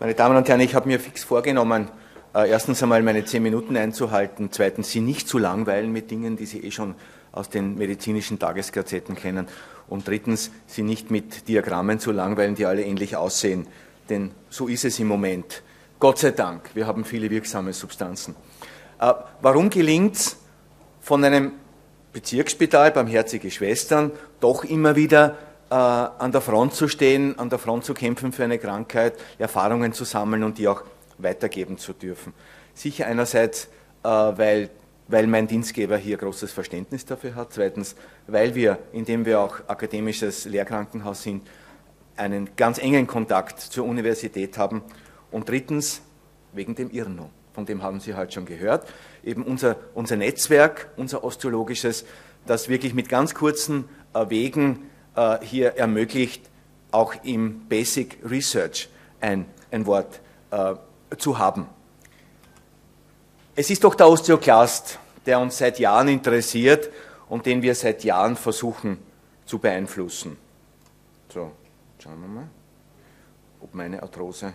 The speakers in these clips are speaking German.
Meine Damen und Herren, ich habe mir fix vorgenommen, äh, erstens einmal meine zehn Minuten einzuhalten, zweitens Sie nicht zu langweilen mit Dingen, die Sie eh schon aus den medizinischen Tagesgazetten kennen und drittens Sie nicht mit Diagrammen zu langweilen, die alle ähnlich aussehen, denn so ist es im Moment. Gott sei Dank, wir haben viele wirksame Substanzen. Äh, warum gelingt es von einem Bezirksspital, barmherzige Schwestern, doch immer wieder an der Front zu stehen, an der Front zu kämpfen für eine Krankheit, Erfahrungen zu sammeln und die auch weitergeben zu dürfen. Sicher einerseits, äh, weil, weil mein Dienstgeber hier großes Verständnis dafür hat. Zweitens, weil wir, indem wir auch akademisches Lehrkrankenhaus sind, einen ganz engen Kontakt zur Universität haben. Und drittens, wegen dem IRNO, von dem haben Sie heute schon gehört, eben unser, unser Netzwerk, unser osteologisches, das wirklich mit ganz kurzen äh, Wegen äh, hier ermöglicht, auch im Basic Research ein, ein Wort äh, zu haben. Es ist doch der Osteoklast, der uns seit Jahren interessiert und den wir seit Jahren versuchen zu beeinflussen. So, schauen wir mal, ob meine Arthrose.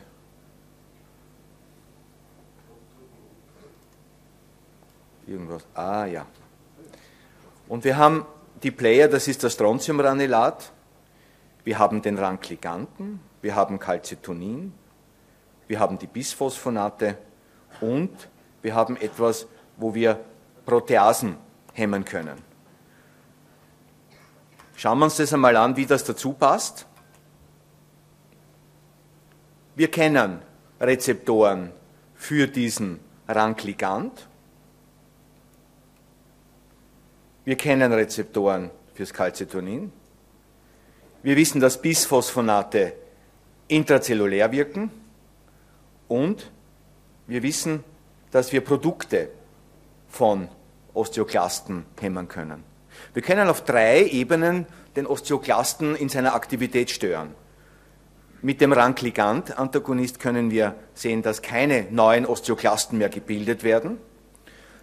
Irgendwas. Ah ja. Und wir haben die Player, das ist das Strontiumgranulat. Wir haben den Rankliganten, wir haben Calcitonin, wir haben die Bisphosphonate und wir haben etwas, wo wir Proteasen hemmen können. Schauen wir uns das einmal an, wie das dazu passt. Wir kennen Rezeptoren für diesen Rankligant. Wir kennen Rezeptoren fürs Calcitonin. Wir wissen, dass Bisphosphonate intrazellulär wirken. Und wir wissen, dass wir Produkte von Osteoklasten hemmen können. Wir können auf drei Ebenen den Osteoklasten in seiner Aktivität stören. Mit dem Rankligand-Antagonist können wir sehen, dass keine neuen Osteoklasten mehr gebildet werden.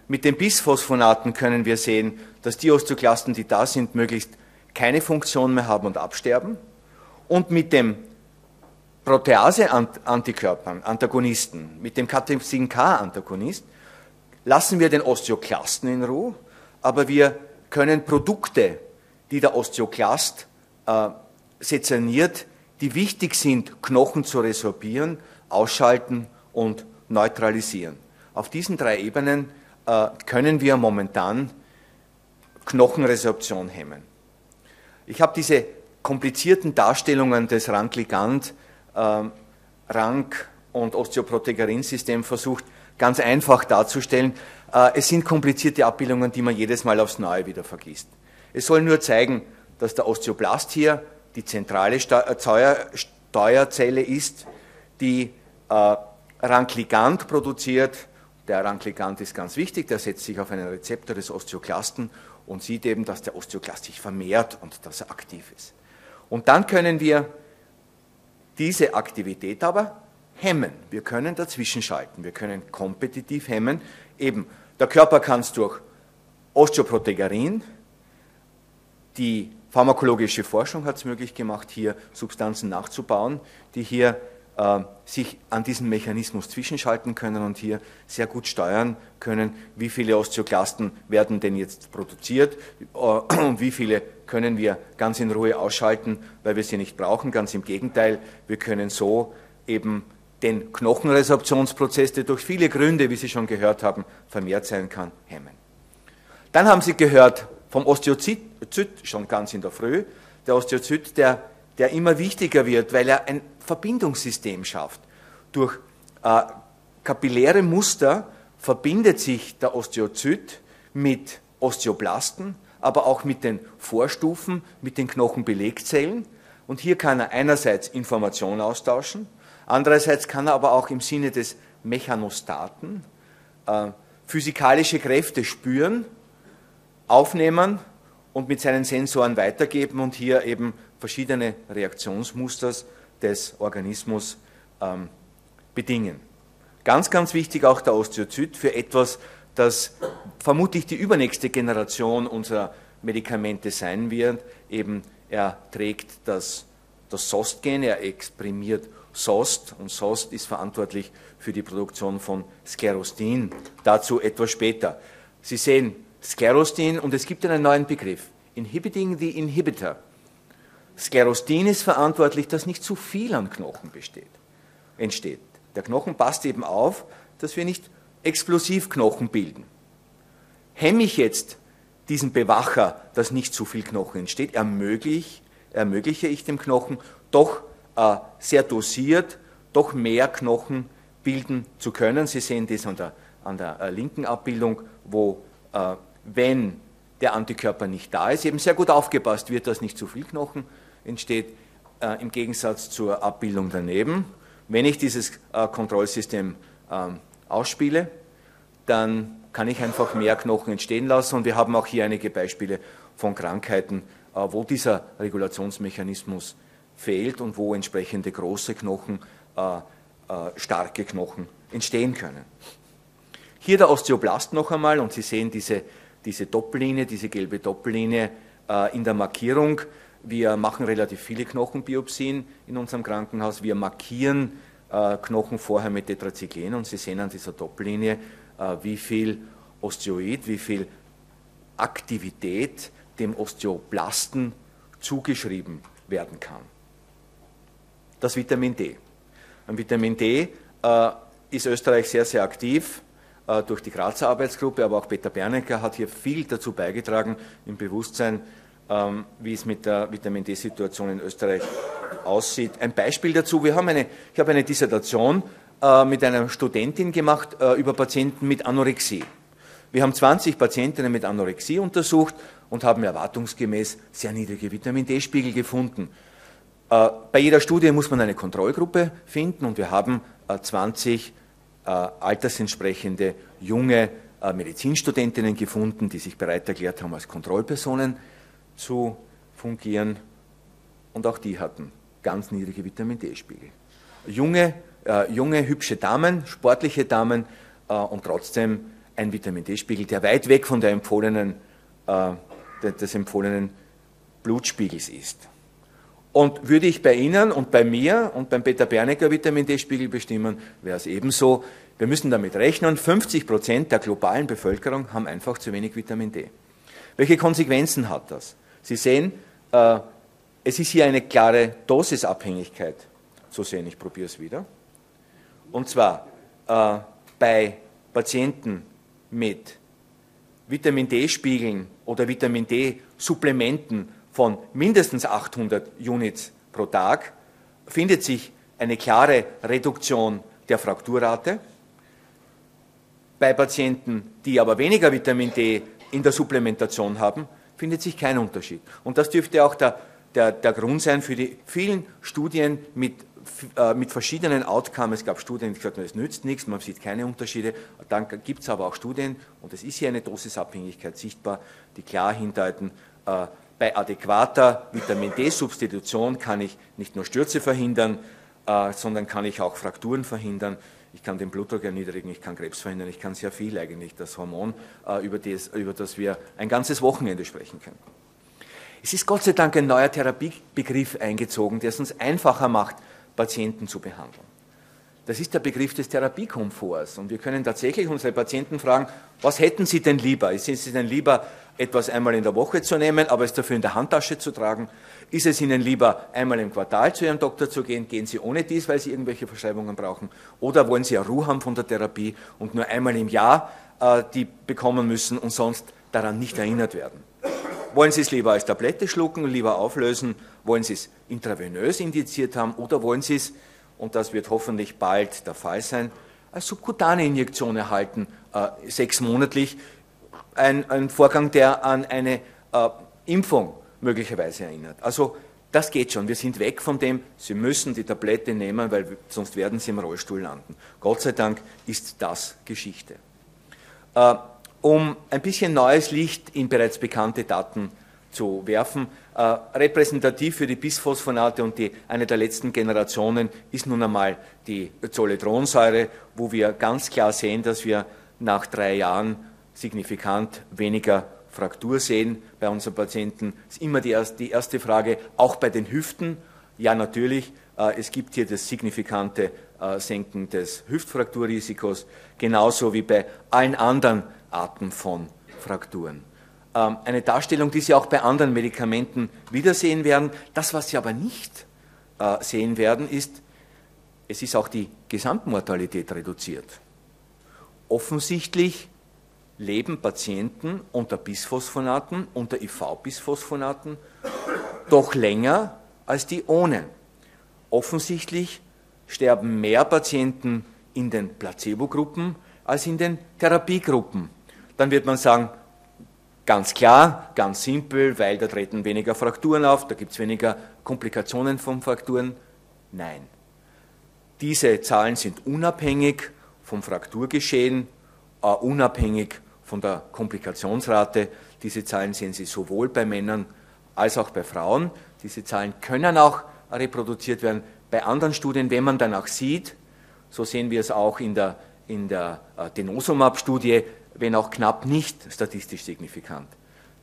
Mit den Bisphosphonaten können wir sehen, dass die Osteoklasten, die da sind, möglichst keine Funktion mehr haben und absterben. Und mit dem Protease-Antikörpern, Antagonisten, mit dem Cathepsin K-Antagonist, lassen wir den Osteoklasten in Ruhe, aber wir können Produkte, die der Osteoklast äh, sezerniert, die wichtig sind, Knochen zu resorbieren, ausschalten und neutralisieren. Auf diesen drei Ebenen äh, können wir momentan Knochenresorption hemmen. Ich habe diese komplizierten Darstellungen des Rankligand, äh, Rank- und Osteoprotegerin-System versucht, ganz einfach darzustellen. Äh, es sind komplizierte Abbildungen, die man jedes Mal aufs Neue wieder vergisst. Es soll nur zeigen, dass der Osteoblast hier die zentrale äh, Steuerzelle ist, die äh, Rankligand produziert der Rankligant ist ganz wichtig, der setzt sich auf einen Rezeptor des Osteoklasten und sieht eben, dass der Osteoklast sich vermehrt und dass er aktiv ist. Und dann können wir diese Aktivität aber hemmen. Wir können dazwischen schalten. Wir können kompetitiv hemmen. Eben, der Körper kann es durch Osteoprotegerin, die pharmakologische Forschung hat es möglich gemacht, hier Substanzen nachzubauen, die hier sich an diesen Mechanismus zwischenschalten können und hier sehr gut steuern können, wie viele Osteoklasten werden denn jetzt produziert äh, und wie viele können wir ganz in Ruhe ausschalten, weil wir sie nicht brauchen. Ganz im Gegenteil, wir können so eben den Knochenresorptionsprozess, der durch viele Gründe, wie Sie schon gehört haben, vermehrt sein kann, hemmen. Dann haben Sie gehört vom Osteozyt, schon ganz in der Früh, der Osteozyt, der, der immer wichtiger wird, weil er ein Verbindungssystem schafft. Durch äh, kapilläre Muster verbindet sich der Osteozyt mit Osteoblasten, aber auch mit den Vorstufen, mit den Knochenbelegzellen. Und hier kann er einerseits Informationen austauschen, andererseits kann er aber auch im Sinne des Mechanostaten äh, physikalische Kräfte spüren, aufnehmen und mit seinen Sensoren weitergeben und hier eben verschiedene Reaktionsmusters des Organismus ähm, bedingen. Ganz, ganz wichtig auch der Osteozyt für etwas, das vermutlich die übernächste Generation unserer Medikamente sein wird. Eben, er trägt das, das SOST-Gen, er exprimiert SOST und SOST ist verantwortlich für die Produktion von Sklerostin. Dazu etwas später. Sie sehen Sklerostin und es gibt einen neuen Begriff. Inhibiting the Inhibitor. Sklerostin ist verantwortlich, dass nicht zu viel an Knochen besteht, entsteht. Der Knochen passt eben auf, dass wir nicht explosiv Knochen bilden. Hemme ich jetzt diesen Bewacher, dass nicht zu viel Knochen entsteht, ermögliche, ermögliche ich dem Knochen doch äh, sehr dosiert, doch mehr Knochen bilden zu können. Sie sehen das an der, an der äh, linken Abbildung, wo, äh, wenn der Antikörper nicht da ist, eben sehr gut aufgepasst wird, dass nicht zu viel Knochen entsteht, äh, im Gegensatz zur Abbildung daneben. Wenn ich dieses äh, Kontrollsystem ähm, ausspiele, dann kann ich einfach mehr Knochen entstehen lassen. Und wir haben auch hier einige Beispiele von Krankheiten, äh, wo dieser Regulationsmechanismus fehlt und wo entsprechende große Knochen, äh, äh, starke Knochen entstehen können. Hier der Osteoblast noch einmal und Sie sehen diese, diese Doppellinie, diese gelbe Doppellinie äh, in der Markierung. Wir machen relativ viele Knochenbiopsien in unserem Krankenhaus. Wir markieren äh, Knochen vorher mit Tetracyclen und Sie sehen an dieser Doppellinie, äh, wie viel Osteoid, wie viel Aktivität dem Osteoblasten zugeschrieben werden kann. Das Vitamin D. Ein Vitamin D äh, ist Österreich sehr, sehr aktiv äh, durch die Grazer Arbeitsgruppe, aber auch Peter Bernecker hat hier viel dazu beigetragen im Bewusstsein, ähm, wie es mit der Vitamin D-Situation in Österreich aussieht. Ein Beispiel dazu, wir haben eine, ich habe eine Dissertation äh, mit einer Studentin gemacht äh, über Patienten mit Anorexie. Wir haben 20 Patientinnen mit Anorexie untersucht und haben erwartungsgemäß sehr niedrige Vitamin D-Spiegel gefunden. Äh, bei jeder Studie muss man eine Kontrollgruppe finden und wir haben 20 altersentsprechende junge Medizinstudentinnen gefunden, die sich bereit erklärt haben, als Kontrollpersonen zu fungieren. Und auch die hatten ganz niedrige Vitamin D-Spiegel. Junge äh, junge, hübsche Damen, sportliche Damen äh, und trotzdem ein Vitamin D-Spiegel, der weit weg von der empfohlenen, äh, des empfohlenen Blutspiegels ist. Und würde ich bei Ihnen und bei mir und beim Peter Bernecker Vitamin D-Spiegel bestimmen, wäre es ebenso. Wir müssen damit rechnen, 50 Prozent der globalen Bevölkerung haben einfach zu wenig Vitamin D. Welche Konsequenzen hat das? Sie sehen, äh, es ist hier eine klare Dosisabhängigkeit zu sehen. Ich probiere es wieder. Und zwar äh, bei Patienten mit Vitamin D-Spiegeln oder Vitamin D-Supplementen von mindestens 800 Units pro Tag findet sich eine klare Reduktion der Frakturrate. Bei Patienten, die aber weniger Vitamin D in der Supplementation haben, findet sich kein Unterschied. Und das dürfte auch der, der, der Grund sein für die vielen Studien mit äh, mit verschiedenen Outcomes. Es gab Studien, die gesagt haben, es nützt nichts, man sieht keine Unterschiede. Dann gibt es aber auch Studien, und es ist hier eine Dosisabhängigkeit sichtbar, die klar hindeuten, äh, bei adäquater Vitamin D-Substitution kann ich nicht nur Stürze verhindern, äh, sondern kann ich auch Frakturen verhindern. Ich kann den Blutdruck erniedrigen, ich kann Krebs verhindern, ich kann sehr viel eigentlich, das Hormon, über das, über das wir ein ganzes Wochenende sprechen können. Es ist Gott sei Dank ein neuer Therapiebegriff eingezogen, der es uns einfacher macht, Patienten zu behandeln. Das ist der Begriff des Therapiekomforts. Und wir können tatsächlich unsere Patienten fragen, was hätten sie denn lieber? Ist es ihnen lieber, etwas einmal in der Woche zu nehmen, aber es dafür in der Handtasche zu tragen? Ist es ihnen lieber, einmal im Quartal zu ihrem Doktor zu gehen? Gehen sie ohne dies, weil sie irgendwelche Verschreibungen brauchen? Oder wollen sie ja Ruhe haben von der Therapie und nur einmal im Jahr äh, die bekommen müssen und sonst daran nicht erinnert werden? Wollen Sie es lieber als Tablette schlucken, lieber auflösen? Wollen Sie es intravenös indiziert haben oder wollen Sie es, und das wird hoffentlich bald der Fall sein, als subkutane Injektion erhalten, äh, sechsmonatlich? Ein, ein, Vorgang, der an eine äh, Impfung möglicherweise erinnert. Also das geht schon. Wir sind weg von dem, Sie müssen die Tablette nehmen, weil sonst werden Sie im Rollstuhl landen. Gott sei Dank ist das Geschichte. Äh, um ein bisschen neues Licht in bereits bekannte Daten zu werfen. Äh, repräsentativ für die Bisphosphonate und die, eine der letzten Generationen ist nun einmal die Zoledronsäure, wo wir ganz klar sehen, dass wir nach drei Jahren signifikant weniger Fraktur sehen bei unseren Patienten. Das ist immer die erste, die erste Frage, auch bei den Hüften. Ja, natürlich, Äh, es gibt hier das signifikante äh, Senken des Hüftfrakturrisikos, genauso wie bei allen anderen Arten von Frakturen. Ähm, eine Darstellung, die Sie auch bei anderen Medikamenten wiedersehen werden. Das, was Sie aber nicht äh, sehen werden, ist, es ist auch die Gesamtmortalität reduziert. Offensichtlich leben Patienten unter Bisphosphonaten, unter IV-Bisphosphonaten, doch länger als die ohne. Offensichtlich sterben mehr Patienten in den Placebo-Gruppen als in den Therapiegruppen. Dann wird man sagen, ganz klar, ganz simpel, weil da treten weniger Frakturen auf, da gibt es weniger Komplikationen von Frakturen. Nein. Diese Zahlen sind unabhängig vom Frakturgeschehen, uh, unabhängig von der Komplikationsrate. Diese Zahlen sehen Sie sowohl bei Männern als auch bei Frauen. Diese Zahlen können auch reproduziert werden bei anderen Studien, wenn man dann auch sieht, so sehen wir es auch in der, in der uh, Denosumab-Studie, wenn auch knapp nicht statistisch signifikant.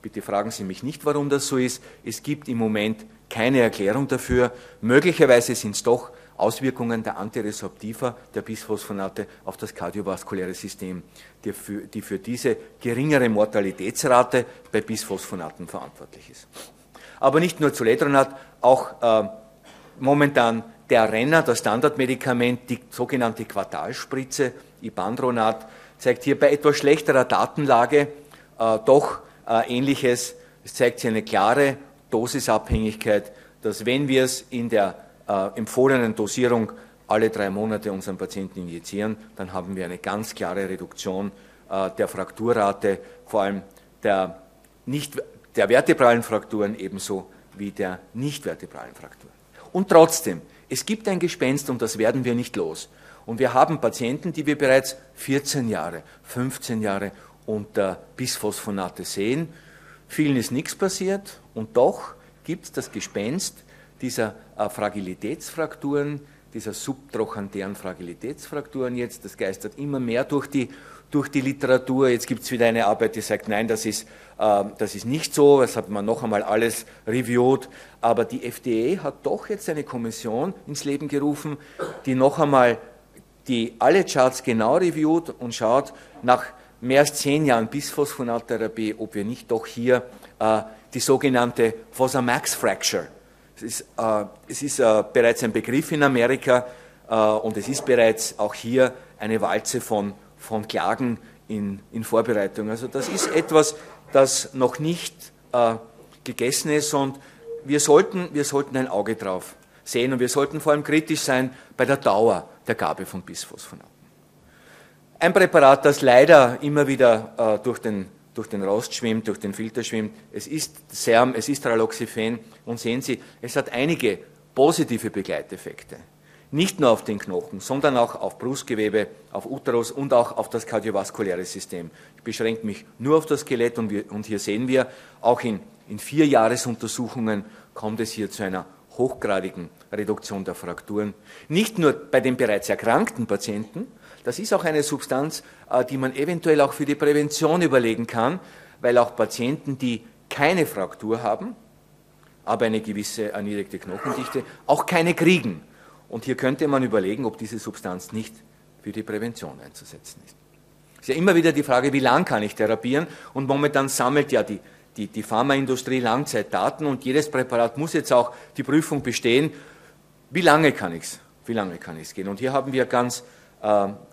Bitte fragen Sie mich nicht, warum das so ist. Es gibt im Moment keine Erklärung dafür. Möglicherweise sind es doch Auswirkungen der Antiresorptiva, der Bisphosphonate auf das kardiovaskuläre System, die für, die für diese geringere Mortalitätsrate bei Bisphosphonaten verantwortlich ist. Aber nicht nur Zoledronat, auch äh, momentan der Renner, das Standardmedikament, die sogenannte Quartalspritze, Ibandronat, zeigt hier bei etwas schlechterer Datenlage äh, doch äh, Ähnliches. Es zeigt hier eine klare Dosisabhängigkeit, dass wenn wir es in der äh, empfohlenen Dosierung alle drei Monate unseren Patienten injizieren, dann haben wir eine ganz klare Reduktion äh, der Frakturrate, vor allem der, nicht, der vertebralen Frakturen ebenso wie der nicht vertebralen Frakturen. Und trotzdem, es gibt ein Gespenst und das werden wir nicht los. Und wir haben Patienten, die wir bereits 14 Jahre, 15 Jahre unter Bisphosphonate sehen. Vielen ist nichts passiert und doch gibt es das Gespenst dieser Fragilitätsfrakturen, dieser subtrochantären Fragilitätsfrakturen jetzt. Das geistert immer mehr durch die, durch die Literatur. Jetzt gibt es wieder eine Arbeit, die sagt, nein, das ist, äh, das ist nicht so. Das hat man noch einmal alles reviewt. Aber die FDA hat doch jetzt eine Kommission ins Leben gerufen, die noch einmal die alle Charts genau reviewt und schaut nach mehr als zehn Jahren Bisphosphonattherapie, ob wir nicht doch hier äh, die sogenannte Fosamax Fracture es ist, äh, es ist äh, bereits ein Begriff in Amerika äh, und es ist bereits auch hier eine Walze von, von Klagen in, in Vorbereitung. Also das ist etwas, das noch nicht äh, gegessen ist und wir sollten, wir sollten ein Auge drauf sehen und wir sollten vor allem kritisch sein bei der Dauer der Gabe von Bisphosphonaten. Ein Präparat, das leider immer wieder äh, durch den durch den Rost schwimmt, durch den Filter schwimmt. Es ist Serm, es ist Raloxifen und sehen Sie, es hat einige positive Begleiteffekte. Nicht nur auf den Knochen, sondern auch auf Brustgewebe, auf Uterus und auch auf das kardiovaskuläre System. Ich beschränke mich nur auf das Skelett und, wir, und hier sehen wir, auch in, in vier Jahresuntersuchungen kommt es hier zu einer hochgradigen Reduktion der Frakturen. Nicht nur bei den bereits erkrankten Patienten, das ist auch eine Substanz, äh, die man eventuell auch für die Prävention überlegen kann, weil auch Patienten, die keine Fraktur haben, aber eine gewisse erniedrigte Knochendichte, auch keine kriegen. Und hier könnte man überlegen, ob diese Substanz nicht für die Prävention einzusetzen ist. Es ist ja immer wieder die Frage, wie lang kann ich therapieren? Und momentan sammelt ja die, die, die Pharmaindustrie Langzeitdaten und jedes Präparat muss jetzt auch die Prüfung bestehen, wie lange kann ich es, wie lange kann ich es gehen? Und hier haben wir ganz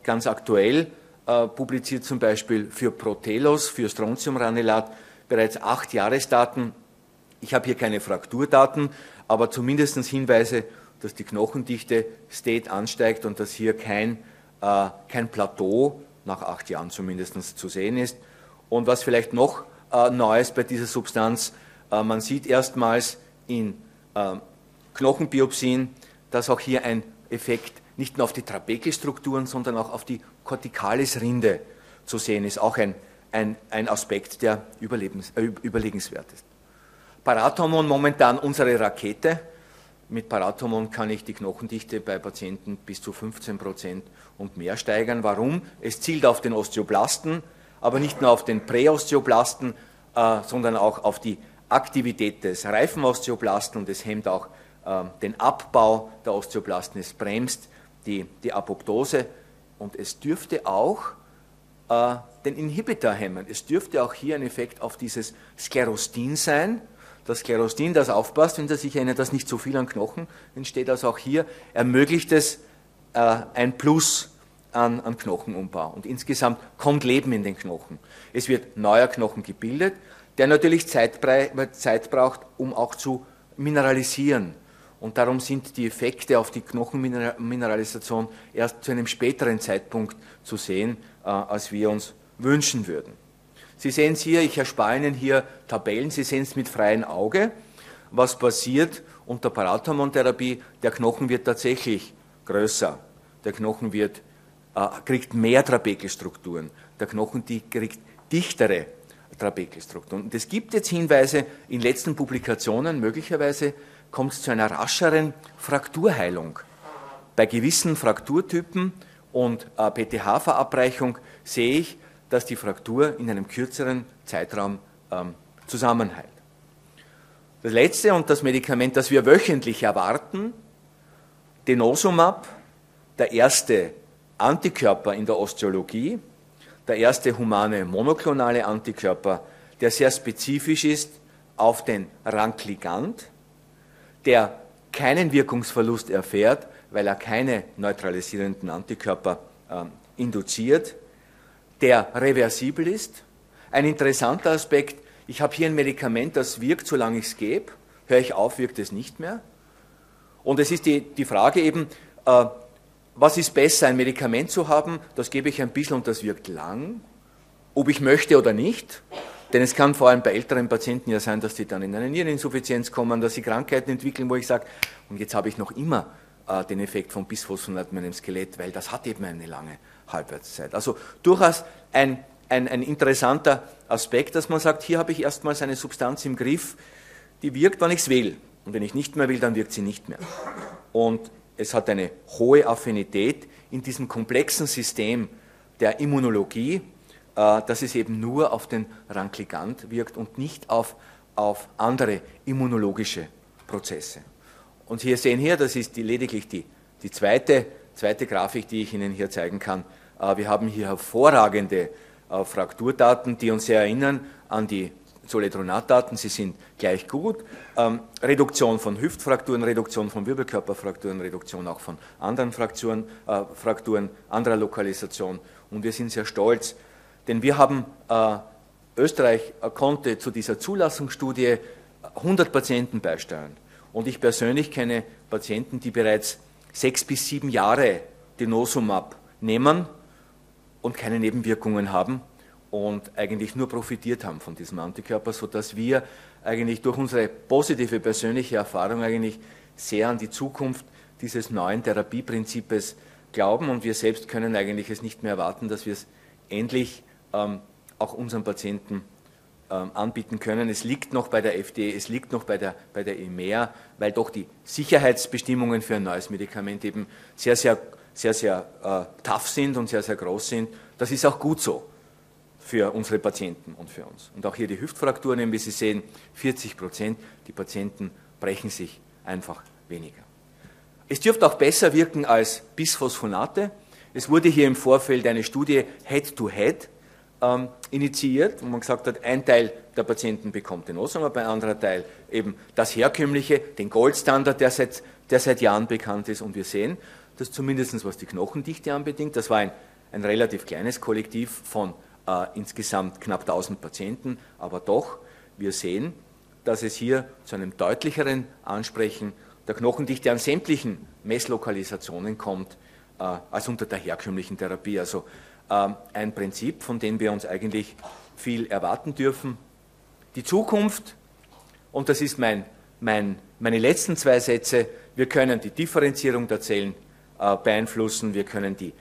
ganz aktuell äh, publiziert zum Beispiel für Protelos, für Strontiumranelat bereits acht Jahresdaten. Ich habe hier keine Frakturdaten, aber zumindest Hinweise, dass die Knochendichte State ansteigt und dass hier kein, äh, kein Plateau nach acht Jahren zumindest zu sehen ist. Und was vielleicht noch äh, neu ist bei dieser Substanz, man sieht erstmals in äh, Knochenbiopsien, dass auch hier ein Effekt nicht nur auf die Trabekelstrukturen, sondern auch auf die Corticalis-Rinde zu sehen ist, auch ein, ein, ein Aspekt, der überlebens, äh, überlegenswert ist. Parathormon momentan unsere Rakete. Mit Parathormon kann ich die Knochendichte bei Patienten bis zu 15 Prozent und mehr steigern. Warum? Es zielt auf den Osteoblasten, aber nicht nur auf den Präosteoblasten, äh, sondern auch auf die Aktivität des reifen Osteoblasten und es hemmt auch äh, den Abbau der Osteoplasten, es bremst die, die Apoptose und es dürfte auch äh, den Inhibitor hemmen. Es dürfte auch hier ein Effekt auf dieses Sklerostin sein. Das Sklerostin, das aufpasst, wenn sich erinnern, dass nicht so viel an Knochen entsteht, also auch hier ermöglicht es äh, ein Plus an, an Knochenumbau. Und insgesamt kommt Leben in den Knochen. Es wird neuer Knochen gebildet, der natürlich Zeit, Zeit braucht, um auch zu mineralisieren. Und darum sind die Effekte auf die Knochenmineralisation erst zu einem späteren Zeitpunkt zu sehen, äh, als wir uns wünschen würden. Sie sehen es hier, ich erspare Ihnen hier Tabellen, Sie sehen es mit freiem Auge, was passiert unter Parathormontherapie. Der Knochen wird tatsächlich größer, der Knochen wird, äh, kriegt mehr Trabekelstrukturen, der Knochen die kriegt dichtere Trabekelstrukturen. Und es gibt jetzt Hinweise in letzten Publikationen, möglicherweise kommt es zu einer rascheren Frakturheilung. Bei gewissen Frakturtypen und äh, PTH-Verabreichung sehe ich, dass die Fraktur in einem kürzeren Zeitraum ähm, zusammenheilt. Das letzte und das Medikament, das wir wöchentlich erwarten, Denosumab, der erste Antikörper in der Osteologie, der erste humane monoklonale Antikörper, der sehr spezifisch ist auf den Rankligand, der keinen Wirkungsverlust erfährt, weil er keine neutralisierenden Antikörper äh, induziert, der reversibel ist. Ein interessanter Aspekt, ich habe hier ein Medikament, das wirkt, solange ich es gebe, höre ich auf, wirkt es nicht mehr. Und es ist die, die Frage eben, äh, was ist besser, ein Medikament zu haben, das gebe ich ein bisschen und das wirkt lang, ob ich möchte oder nicht. Denn es kann vor allem bei älteren Patienten ja sein, dass sie dann in eine Niereninsuffizienz kommen, dass sie Krankheiten entwickeln, wo ich sage, und jetzt habe ich noch immer äh, den Effekt von Bisphosphonat in meinem Skelett, weil das hat eben eine lange Halbwertszeit. Also durchaus ein, ein, ein interessanter Aspekt, dass man sagt, hier habe ich erstmals eine Substanz im Griff, die wirkt, wann ich es will. Und wenn ich nicht mehr will, dann wirkt sie nicht mehr. Und es hat eine hohe Affinität in diesem komplexen System der Immunologie, dass es eben nur auf den Rankligand wirkt und nicht auf, auf andere immunologische Prozesse. Und hier sehen hier, das ist die, lediglich die, die zweite, zweite Grafik, die ich Ihnen hier zeigen kann. Äh, wir haben hier hervorragende äh, Frakturdaten, die uns sehr erinnern an die Zoledronatdaten, sie sind gleich gut. Ähm, Reduktion von Hüftfrakturen, Reduktion von Wirbelkörperfrakturen, Reduktion auch von anderen Frakturen, äh, Frakturen anderer Lokalisation. Und wir sind sehr stolz, denn wir haben, äh, Österreich konnte zu dieser Zulassungsstudie 100 Patienten beisteuern. Und ich persönlich kenne Patienten, die bereits sechs bis sieben Jahre Denosumab nehmen und keine Nebenwirkungen haben und eigentlich nur profitiert haben von diesem Antikörper, sodass wir eigentlich durch unsere positive persönliche Erfahrung eigentlich sehr an die Zukunft dieses neuen Therapieprinzips glauben und wir selbst können eigentlich es nicht mehr erwarten, dass wir es endlich auch unseren Patienten ähm, anbieten können. Es liegt noch bei der FDA, es liegt noch bei der, bei der EMEA, weil doch die Sicherheitsbestimmungen für ein neues Medikament eben sehr, sehr, sehr, sehr äh, tough sind und sehr, sehr groß sind. Das ist auch gut so für unsere Patienten und für uns. Und auch hier die Hüftfrakturen, wie Sie sehen, 40 Prozent, die Patienten brechen sich einfach weniger. Es dürfte auch besser wirken als Bisphosphonate. Es wurde hier im Vorfeld eine Studie Head-to-Head ähm, initiiert, wo man gesagt hat, ein Teil der Patienten bekommt den Osama, ein anderer Teil eben das herkömmliche, den Goldstandard, der seit, der seit Jahren bekannt ist. Und wir sehen, dass zumindest was die Knochendichte anbedingt, das war ein, ein relativ kleines Kollektiv von äh, insgesamt knapp 1000 Patienten, aber doch, wir sehen, dass es hier zu einem deutlicheren Ansprechen der Knochendichte an sämtlichen Messlokalisationen kommt, äh, als unter der herkömmlichen Therapie. Also ein Prinzip, von dem wir uns eigentlich viel erwarten dürfen. Die Zukunft, und das ist mein, mein, meine letzten zwei Sätze, wir können die Differenzierung der Zellen äh, beeinflussen, wir können die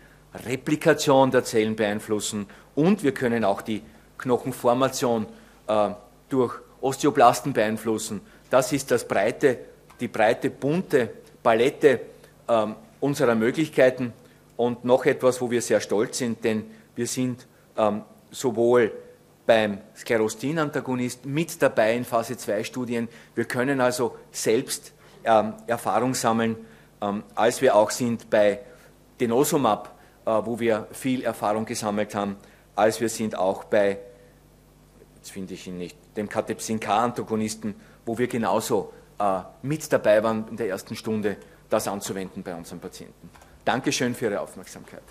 Replikation der Zellen beeinflussen und wir können auch die Knochenformation äh, durch Osteoblasten beeinflussen. Das ist das breite, die breite, bunte Palette äh, unserer Möglichkeiten und noch etwas, wo wir sehr stolz sind, denn wir sind ähm, sowohl beim Sklerostin-Antagonist mit dabei in Phase 2 Studien. Wir können also selbst ähm, Erfahrung sammeln, ähm, als wir auch sind bei Denosumab, äh, wo wir viel Erfahrung gesammelt haben, als wir sind auch bei, jetzt finde ich ihn nicht, dem Catepsin-K-Antagonisten, wo wir genauso äh, mit dabei waren in der ersten Stunde, das anzuwenden bei unseren Patienten. Dankeschön für Ihre Aufmerksamkeit.